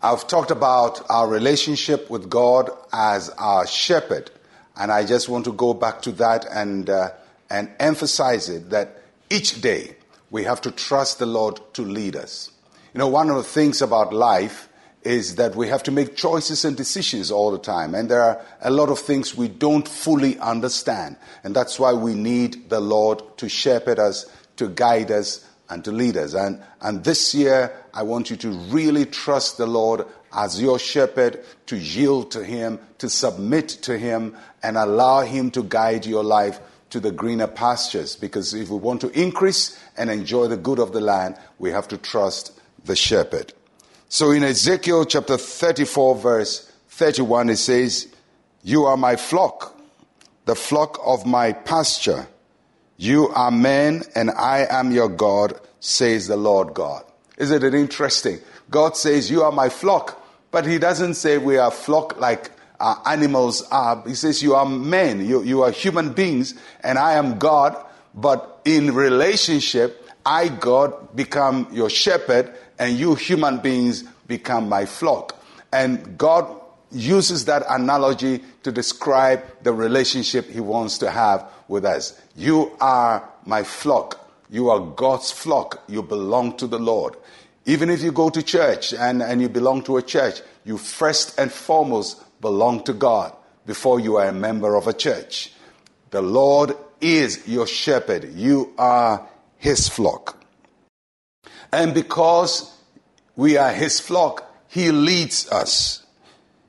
I've talked about our relationship with God as our shepherd, and I just want to go back to that and, uh, and emphasize it that each day we have to trust the Lord to lead us. You know, one of the things about life is that we have to make choices and decisions all the time. And there are a lot of things we don't fully understand. And that's why we need the Lord to shepherd us, to guide us, and to leaders. And, and this year, I want you to really trust the Lord as your shepherd, to yield to Him, to submit to Him, and allow Him to guide your life to the greener pastures. Because if we want to increase and enjoy the good of the land, we have to trust the shepherd. So in Ezekiel chapter 34, verse 31, it says, You are my flock, the flock of my pasture. You are men, and I am your God, says the Lord God. Isn't it interesting? God says, You are my flock, but He doesn't say we are flock like animals are. He says, You are men, you, you are human beings, and I am God, but in relationship, I, God, become your shepherd, and you human beings become my flock. And God uses that analogy to describe the relationship he wants to have with us. You are my flock. You are God's flock. You belong to the Lord. Even if you go to church and, and you belong to a church, you first and foremost belong to God before you are a member of a church. The Lord is your shepherd. You are his flock. And because we are his flock. He leads us.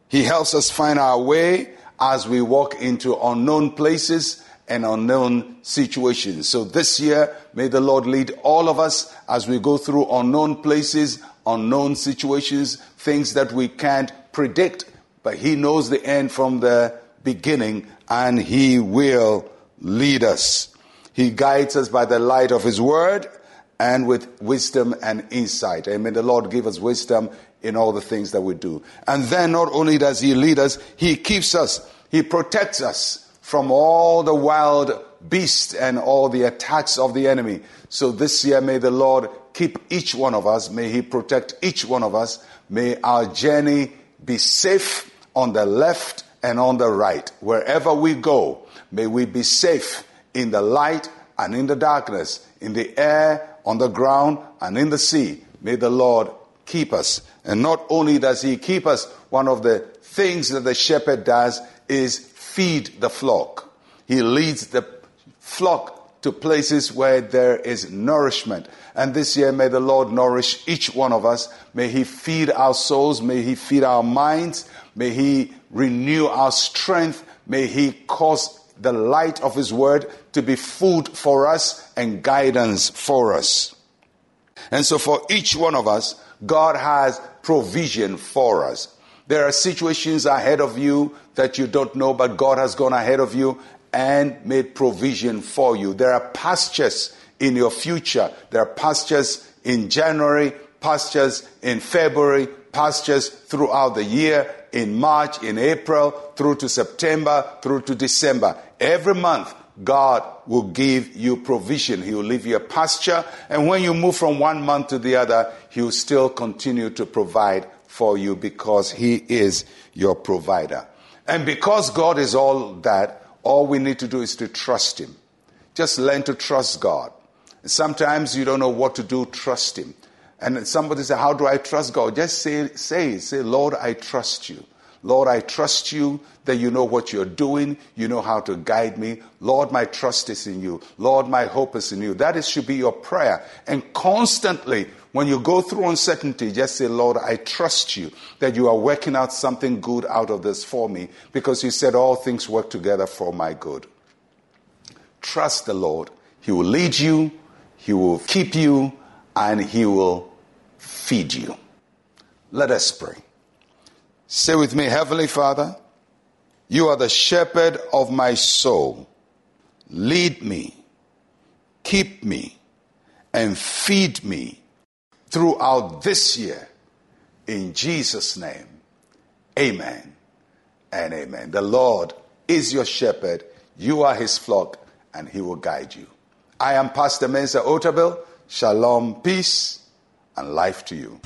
He helps us find our way as we walk into unknown places and unknown situations. So this year, may the Lord lead all of us as we go through unknown places, unknown situations, things that we can't predict, but He knows the end from the beginning and He will lead us. He guides us by the light of His word and with wisdom and insight. Amen. The Lord give us wisdom in all the things that we do. And then not only does He lead us, He keeps us, He protects us from all the wild beasts and all the attacks of the enemy. So this year, may the Lord keep each one of us. May He protect each one of us. May our journey be safe on the left and on the right. Wherever we go, may we be safe in the light and in the darkness, in the air on the ground and in the sea. May the Lord keep us. And not only does He keep us, one of the things that the shepherd does is feed the flock. He leads the flock to places where there is nourishment. And this year, may the Lord nourish each one of us. May He feed our souls. May He feed our minds. May He renew our strength. May He cause the light of His Word to be food for us and guidance for us. And so, for each one of us, God has provision for us. There are situations ahead of you that you don't know, but God has gone ahead of you and made provision for you. There are pastures in your future. There are pastures in January, pastures in February, pastures throughout the year, in March, in April, through to September, through to December. Every month, God will give you provision. He will leave you a pasture. And when you move from one month to the other, He will still continue to provide for you because He is your provider. And because God is all that, all we need to do is to trust Him. Just learn to trust God. Sometimes you don't know what to do, trust Him. And somebody say, How do I trust God? Just say, say, say, Lord, I trust you. Lord, I trust you that you know what you're doing. You know how to guide me. Lord, my trust is in you. Lord, my hope is in you. That is, should be your prayer. And constantly, when you go through uncertainty, just say, Lord, I trust you that you are working out something good out of this for me because you said all things work together for my good. Trust the Lord. He will lead you, He will keep you, and He will feed you. Let us pray. Say with me, Heavenly Father, you are the shepherd of my soul. Lead me, keep me, and feed me throughout this year. In Jesus' name, amen and amen. The Lord is your shepherd. You are his flock, and he will guide you. I am Pastor Mensa Otabil. Shalom, peace, and life to you.